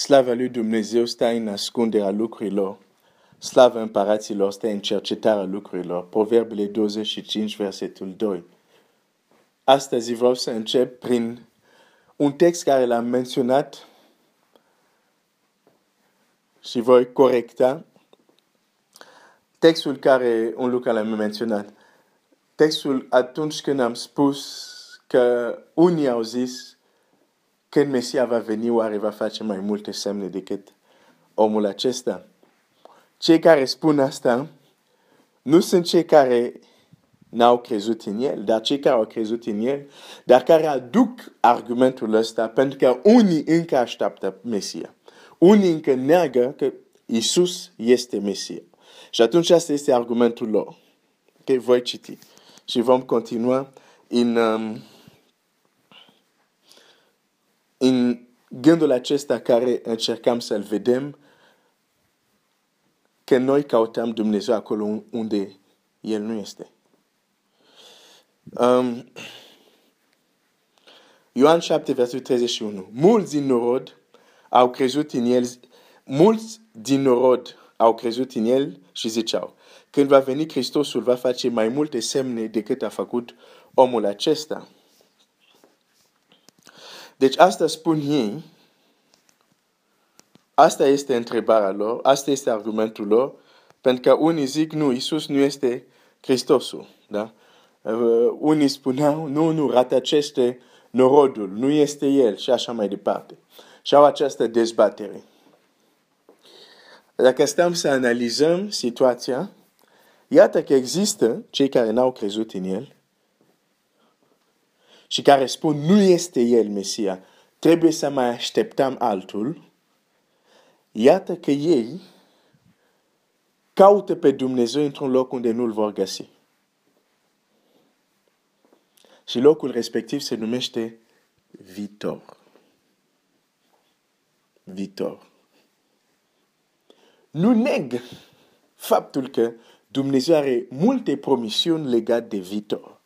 Slava lui Dumnezeu stă în ascunderea lucrurilor. Slava împăraților stă în cercetarea lucrurilor. Proverbele 25, versetul 2. Astăzi vreau să încep prin un text care l-am menționat și voi corecta textul care un lucru l-am menționat. Textul atunci când am spus că unii au zis când Mesia va veni, oare va face mai multe semne decât omul acesta? Cei care spun asta nu sunt cei care n-au crezut în el, dar cei care au crezut în el, dar care aduc argumentul ăsta pentru că unii încă așteaptă Mesia. Unii încă neagă că Isus este Mesia. Și atunci asta este argumentul lor. Ok, voi citi. Și vom continua în, um, în gândul acesta care încercam să-l vedem că noi căutăm Dumnezeu acolo unde El nu este. Um, Ioan 7, versetul 31. Mulți din norod au crezut în El, mulți din norod au crezut în El și ziceau, când va veni Hristosul, va face mai multe semne decât a făcut omul acesta. Deci asta spun ei, asta este întrebarea lor, asta este argumentul lor, pentru că unii zic, nu, Isus nu este Hristosul. Da? Uh, unii spuneau, nu, nu, rătăcește norodul, nu este el și așa mai departe. Și au această dezbatere. Dacă stăm să analizăm situația, iată că există cei care n-au crezut în el și care spun nu este el Mesia, trebuie să mai așteptăm altul. Iată că ei caută pe Dumnezeu într-un loc unde nu-l vor găsi. Și locul respectiv se numește viitor. Viitor. Nu neg faptul că Dumnezeu are multe promisiuni legate de viitor.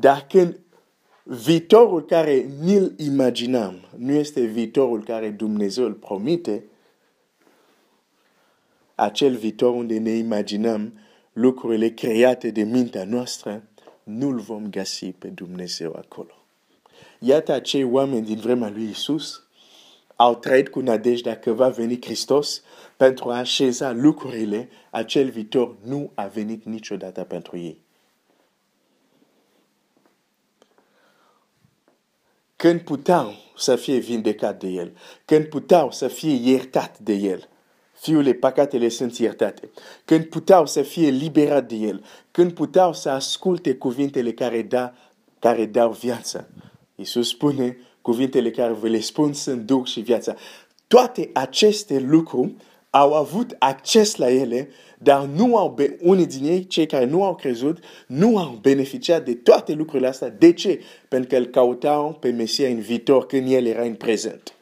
Dar când viitorul care ni-l imaginăm nu este viitorul care Dumnezeu îl promite, acel viitor unde ne imaginăm lucrurile create de mintea noastră, nu-l vom găsi pe Dumnezeu acolo. Iată acei oameni din vremea lui Isus au trăit cu nădejdea că va veni Hristos pentru a așeza lucrurile, acel viitor nu a venit niciodată pentru ei. Când puteau să fie vindecat de El, când puteau să fie iertat de El, fiule, păcatele sunt iertate. Când puteau să fie liberat de El, când puteau să asculte cuvintele care, da, care dau viață. Iisus spune, cuvintele care vă le spun sunt duc și viața. Toate aceste lucruri au avut acces la ele, dar nu au, unii din ei, cei care nu au crezut, nu au beneficiat de toate lucrurile astea. De ce? Pentru că îl cautau pe Mesia în viitor când el era în prezent.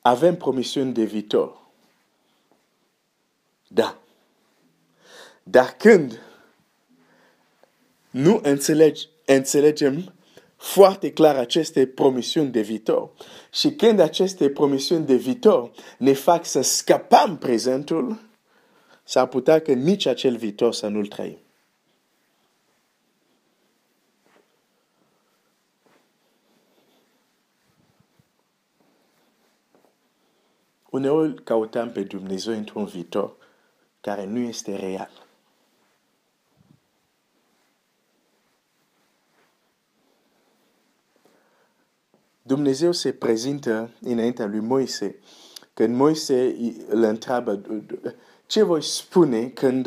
Avem promisiuni de viitor. Da. Dar când nu înțelegi, înțelegem foarte clar aceste promisiuni de viitor și când aceste promisiuni de viitor ne fac să scapăm prezentul, s-ar putea că nici acel viitor să nu-l trăim. Uneori căutăm pe Dumnezeu într-un viitor care nu este real. Dumnezeu se prezintă înaintea lui Moise. Când Moise îl întreabă, ce voi spune când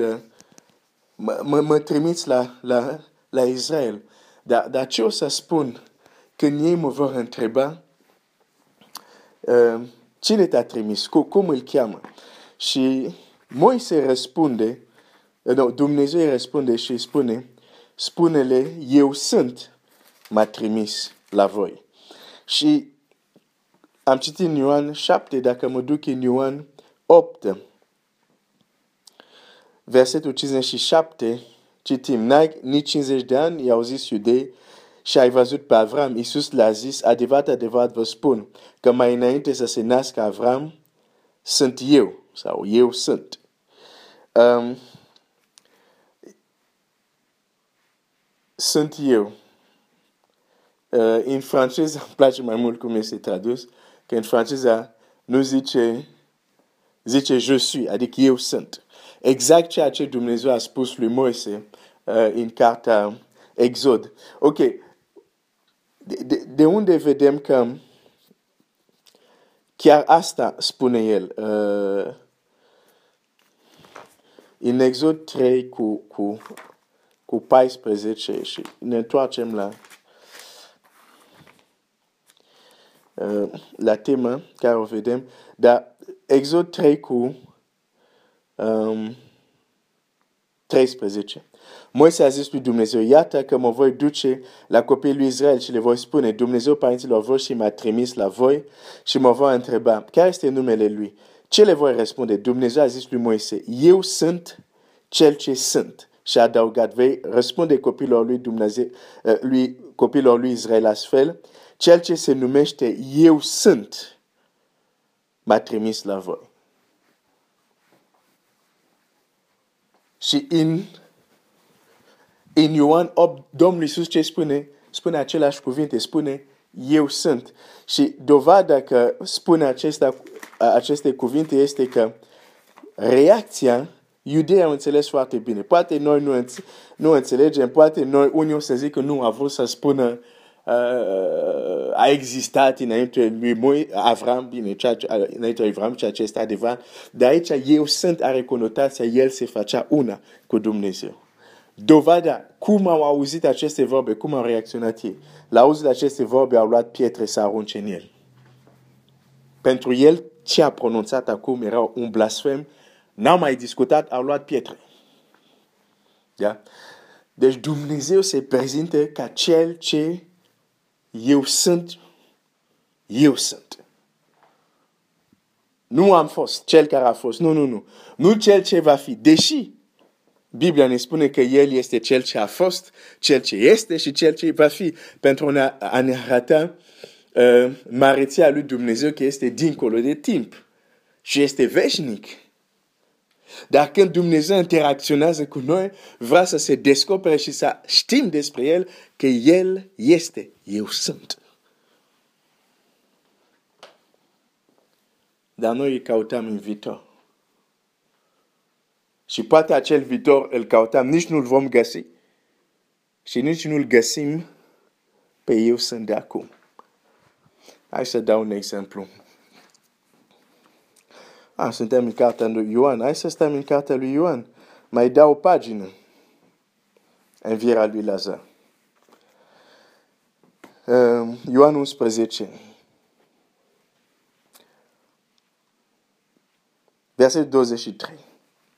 mă, mă, mă trimiți la, la, la Israel? Dar, dar ce o să spun când ei mă vor întreba uh, cine te-a trimis, cum, cum îl cheamă? Și Moise răspunde, no, Dumnezeu îi răspunde și spune, spune-le, eu sunt, m-a trimis la voi. Și am citit în Ioan 7, dacă mă duc în Ioan 8, versetul 57, citim, n-ai nici 50 de ani, i-au zis iudei, și ai văzut pe Avram, Iisus le-a zis, adevărat, adevărat vă spun, că mai înainte să se nască Avram, sunt eu, sau eu sunt. Um, sunt eu. Uh, în franceză îmi place mai mult cum este tradus, că în franceză nu zice, zice je suis, adică eu sunt. Exact ceea ce Dumnezeu a spus lui Moise uh, în cartea Exod. Ok, de, de, de unde vedem că chiar asta spune el? Uh, în Exod 3 cu, cu, cu 14 și ne întoarcem la uh, la temă care o vedem, dar Exod 3 cu um, 13. Moise a zis lui Dumnezeu, iată că mă voi duce la copiii lui Israel și le voi spune, Dumnezeu părinților voștri m-a trimis la voi și mă voi întreba, care este numele lui? Ce le voi răspunde? Dumnezeu a zis lui Moise, eu sunt cel ce sunt. Și a adăugat, vei răspunde copilor lui Dumnezeu, uh, lui, copilor lui Israel astfel, cel ce se numește eu sunt, m-a trimis la voi. Și în, în Ioan 8, Domnul Iisus ce spune? Spune același cuvinte, spune eu sunt. Și dovada că spune acesta, aceste cuvinte este că reacția iudeii au înțeles foarte bine. Poate noi nu, nu înțelegem, poate noi unii o să zic că nu a vrut să spună uh, a existat înainte lui Moi, Avram, bine, ceea ce, înainte lui Avram, ceea ce este adevărat. De aici eu sunt, are conotația, el se facea una cu Dumnezeu. Dovada cum au auzit aceste vorbe, cum au reacționat ei. La auzit aceste vorbe au luat pietre să arunce în el. Pentru el, ce a pronunțat acum era un blasfem. N-au mai discutat, au luat pietre. Da? Deci Dumnezeu se prezintă ca cel ce eu sunt, eu sunt. Nu am fost cel care a fost, nu, nu, nu. Nu cel ce va fi, deși Biblia ne spune că El este cel ce a fost, cel ce este și cel ce va fi, pentru a ne arăta uh, mareția lui Dumnezeu că este dincolo de timp și este veșnic. Dar când Dumnezeu interacționează cu noi, vrea să se descopere și să știm despre El că El este, eu sunt. Dar noi îl căutăm în viitor. Și poate acel viitor îl căutăm, nici nu-l vom găsi. Și nici nu-l găsim pe eu sunt de acum. Hai să dau un exemplu. Ah, suntem în cartea lui Ioan. Hai să stăm în cartea lui Ioan. Mai dau o pagină. Învierea lui Lazar. Uh, Ioan 11. Versetul 23.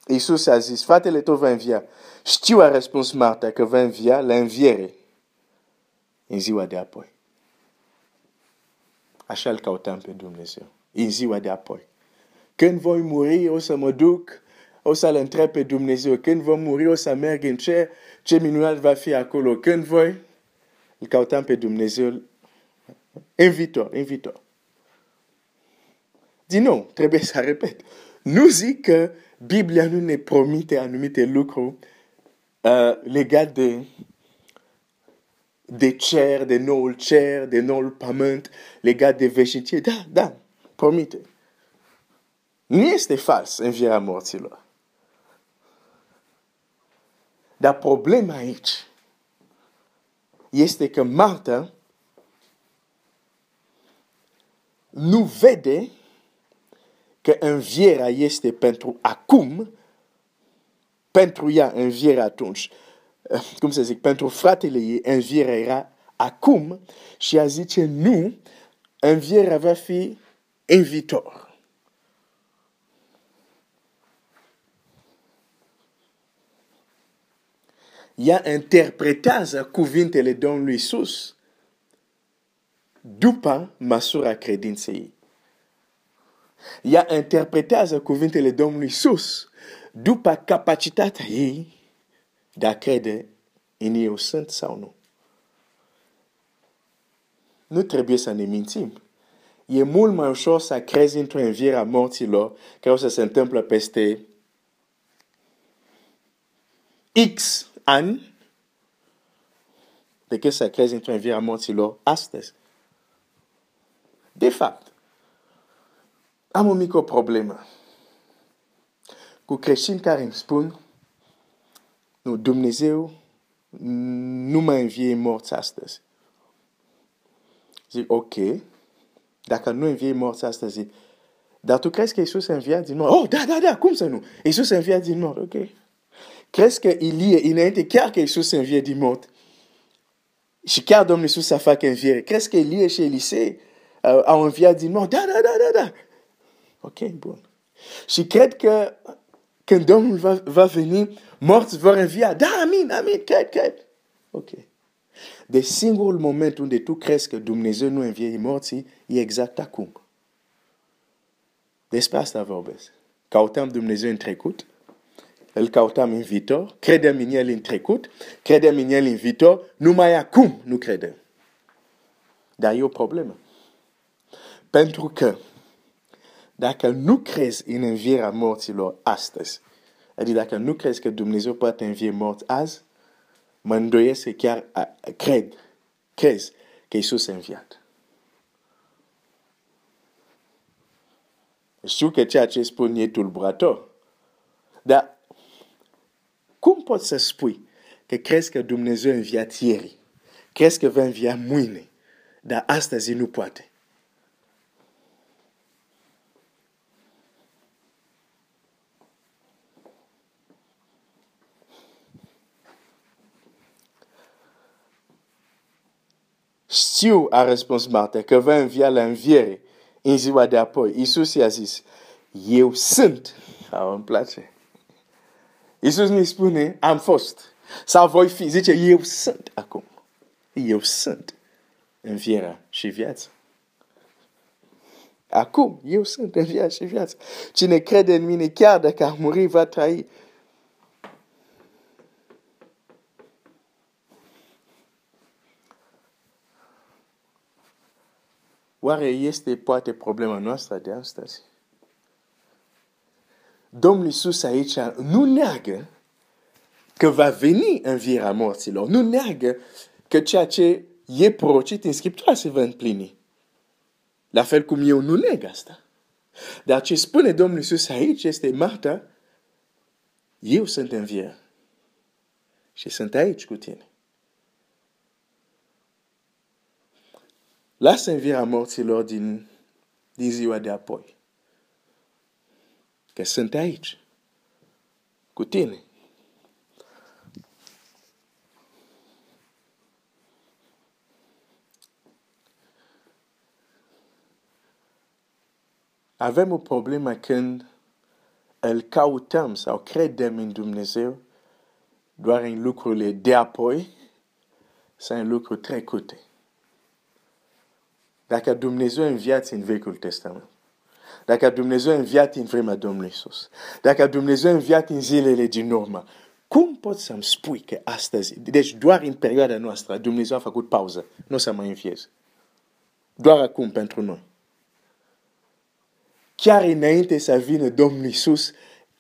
Iisus a zis, fratele tău va învia. Știu, a răspuns Marta, că va învia la înviere în ziua de apoi. Așa îl căutăm pe Dumnezeu. În ziua de apoi. Când voi muri, o să mă duc, o să-L întreb pe Dumnezeu. Când voi muri, o să merg în cer, ce minunat va fi acolo. Când voi, îl căutăm pe Dumnezeu în viitor. Din nou, trebuie să repet. Nu zic că Biblia nu ne promite anumite lucruri uh, legate de de cer, de noul cer, de noul pământ, legat de veșnicie. Da, da, promite. Nu este fals învierea morților. Dar problema aici este că Marta nu vede că învierea este pentru acum, pentru ea învierea atunci. Cum să zic, pentru fratele ei învierea era acum și a zice nu, învierea va fi în viitor. Ea interpretează cuvintele Domnului Iisus după măsura credinței. Ea interpretează cuvintele Domnului Iisus după capacitatea ei de a crede în eu sunt sau nu. Nu trebuie să ne mințim. E mult mai ușor să crezi într-o înviere a morților care o să se întâmplă peste X ani decât să crezi într-o înviere a morților astăzi. De fapt, am o mică problemă cu creștini care îmi spun nu, Dumnezeu nu mai învie morți astăzi. Zic, ok, dacă nu învie morți astăzi, dar tu crezi că Iisus a înviat din mort? Oh, da, da, da, cum să nu? Iisus a înviat din mort, ok. Crezi că Ilie, înainte chiar că Iisus a înviat din mort, și chiar Domnul Iisus să facă înviere, crezi că Ilie și Elisei uh, au înviat din mort? Da, da, da, da, da. Ok, bun. Și cred că când Domnul va, va. Da, amin, amin. Ok. De moment unde tu crezi că Dumnezeu nu învie morții, e exact acum. Despre asta vorbesc. Dumnezeu în trecut, îl căutăm în viitor, credem în El în trecut, credem în El în viitor, numai acum nu credem. Dar e o problemă. Pentru că dacă nu crezi în învierea morților astăzi, adică dacă nu crezi că Dumnezeu poate învie morți azi, mă îndoiesc că chiar cred, crezi că Iisus a înviat. Știu că ceea ce spun e tulburător, dar cum poți să spui că crezi că Dumnezeu a înviat ieri, crezi că va învia mâine, dar astăzi nu poate? Știu, a răspuns Marta, că va învia la înviere în ziua de apoi. Iisus i-a zis, eu sunt. Sau îmi place. Iisus mi spune, am fost. Sau voi fi. Zice, eu sunt acum. Eu sunt învierea și viața. Acum, eu sunt în viața și viața. Cine crede în mine, chiar dacă a muri, va trăi. Oare este poate problema noastră de astăzi? Domnul Iisus aici nu neagă că va veni învierea morților. Nu neagă că ceea ce e prorocit în Scriptură se va împlini. La fel cum eu nu neg asta. Dar ce spune Domnul Iisus aici este, Marta, eu sunt învierea. Și sunt aici cu tine. Lasă învierea morților din, din ziua de apoi. Că sunt aici. Cu tine. Avem o problemă când îl căutăm sau credem în Dumnezeu doar în lucrurile de apoi sau în lucruri trecute. Dacă Dumnezeu a înviat în Vechiul Testament, dacă Dumnezeu a înviat în vremea Domnului Isus, dacă Dumnezeu a înviat în zilele din urmă, cum poți să-mi spui că astăzi, deci doar în perioada noastră, Dumnezeu a făcut pauză, nu o să mai învieze. Doar acum pentru noi. Chiar înainte să vină Domnul Isus,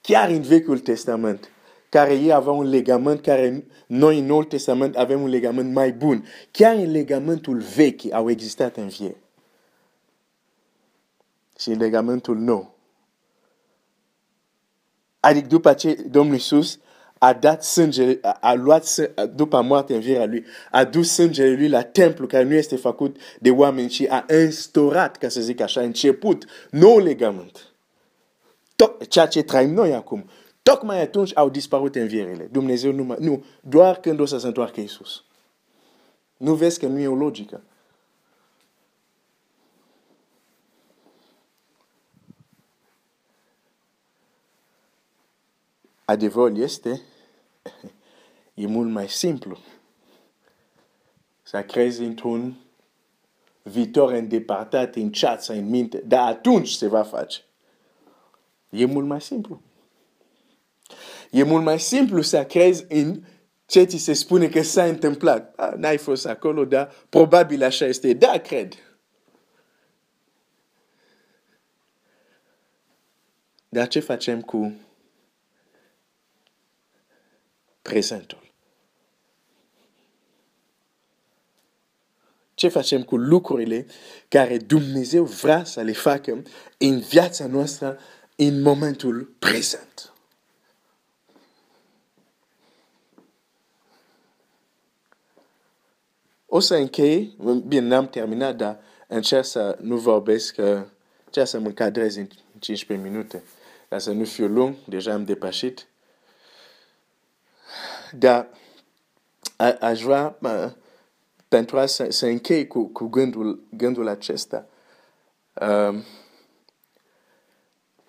chiar în Vechiul Testament, care ei aveau un legament care noi în Noul Testament avem un legament mai bun. Chiar în legamentul vechi au existat vie. Și în legamentul nou. Adică după ce Domnul Iisus a dat sângele, a luat, după moartea învierea lui, a dus sângele lui la templu care nu este făcut de oameni și a instaurat, ca să zic așa, început nou legament. Tot ceea ce trăim noi acum. Tocmai atunci au dispărut învierile. Dumnezeu nu, nu, doar când o să se întoarcă Iisus. Nu vezi că nu e o logică. Adevărul este, e mult mai simplu să crezi într-un viitor îndepărtat în ceață, în minte, dar atunci se va face. E mult mai simplu. E mult mai simplu să crezi în ce ți se spune că s-a întâmplat. Ah, n-ai fost acolo, dar probabil așa este. Da, cred. Dar ce facem cu prezentul? Ce facem cu lucrurile care Dumnezeu vrea să le facă în viața noastră în momentul prezent? O să închei, bine, n-am terminat, dar încerc să nu vorbesc, încerc să mă încadrez în 15 minute, ca să nu fiu lung, deja am depășit. Dar aș vrea pentru a să, să închei cu, cu gândul, gândul acesta. Um,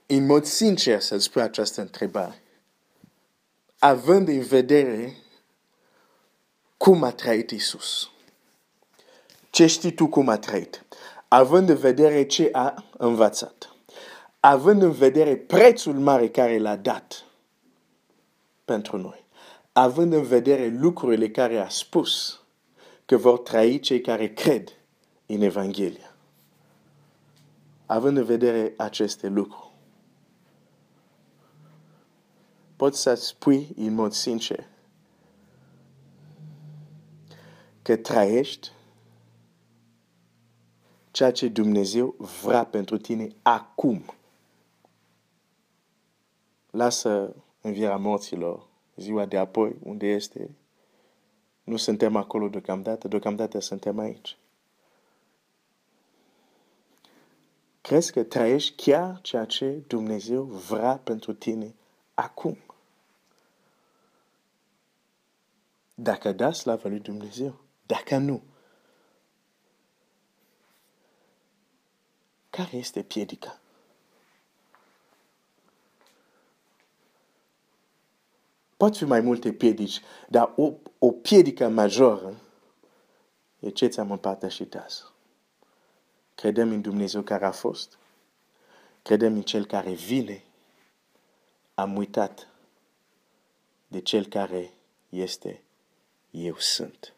în mod sincer să spun această întrebare. Având în vedere cum a trăit Isus. Ce știi tu cum a trăit? Având în vedere ce a învățat. Având în vedere prețul mare care l-a dat pentru noi. Având în vedere lucrurile care a spus că vor trăi cei care cred în Evanghelie. Având în vedere aceste lucruri. Poți să spui în mod sincer că trăiești ceea ce Dumnezeu vrea pentru tine acum. Lasă învierea morților ziua de apoi, unde este. Nu suntem acolo deocamdată, deocamdată suntem aici. Crezi că trăiești chiar ceea ce Dumnezeu vrea pentru tine acum? Dacă da slavă lui Dumnezeu, dacă nu, care este piedica? Pot fi mai multe piedici, dar o, o piedică majoră e ce ți-am împărtășit azi. Credem în Dumnezeu care a fost, credem în Cel care vine, am uitat de Cel care este Eu sunt.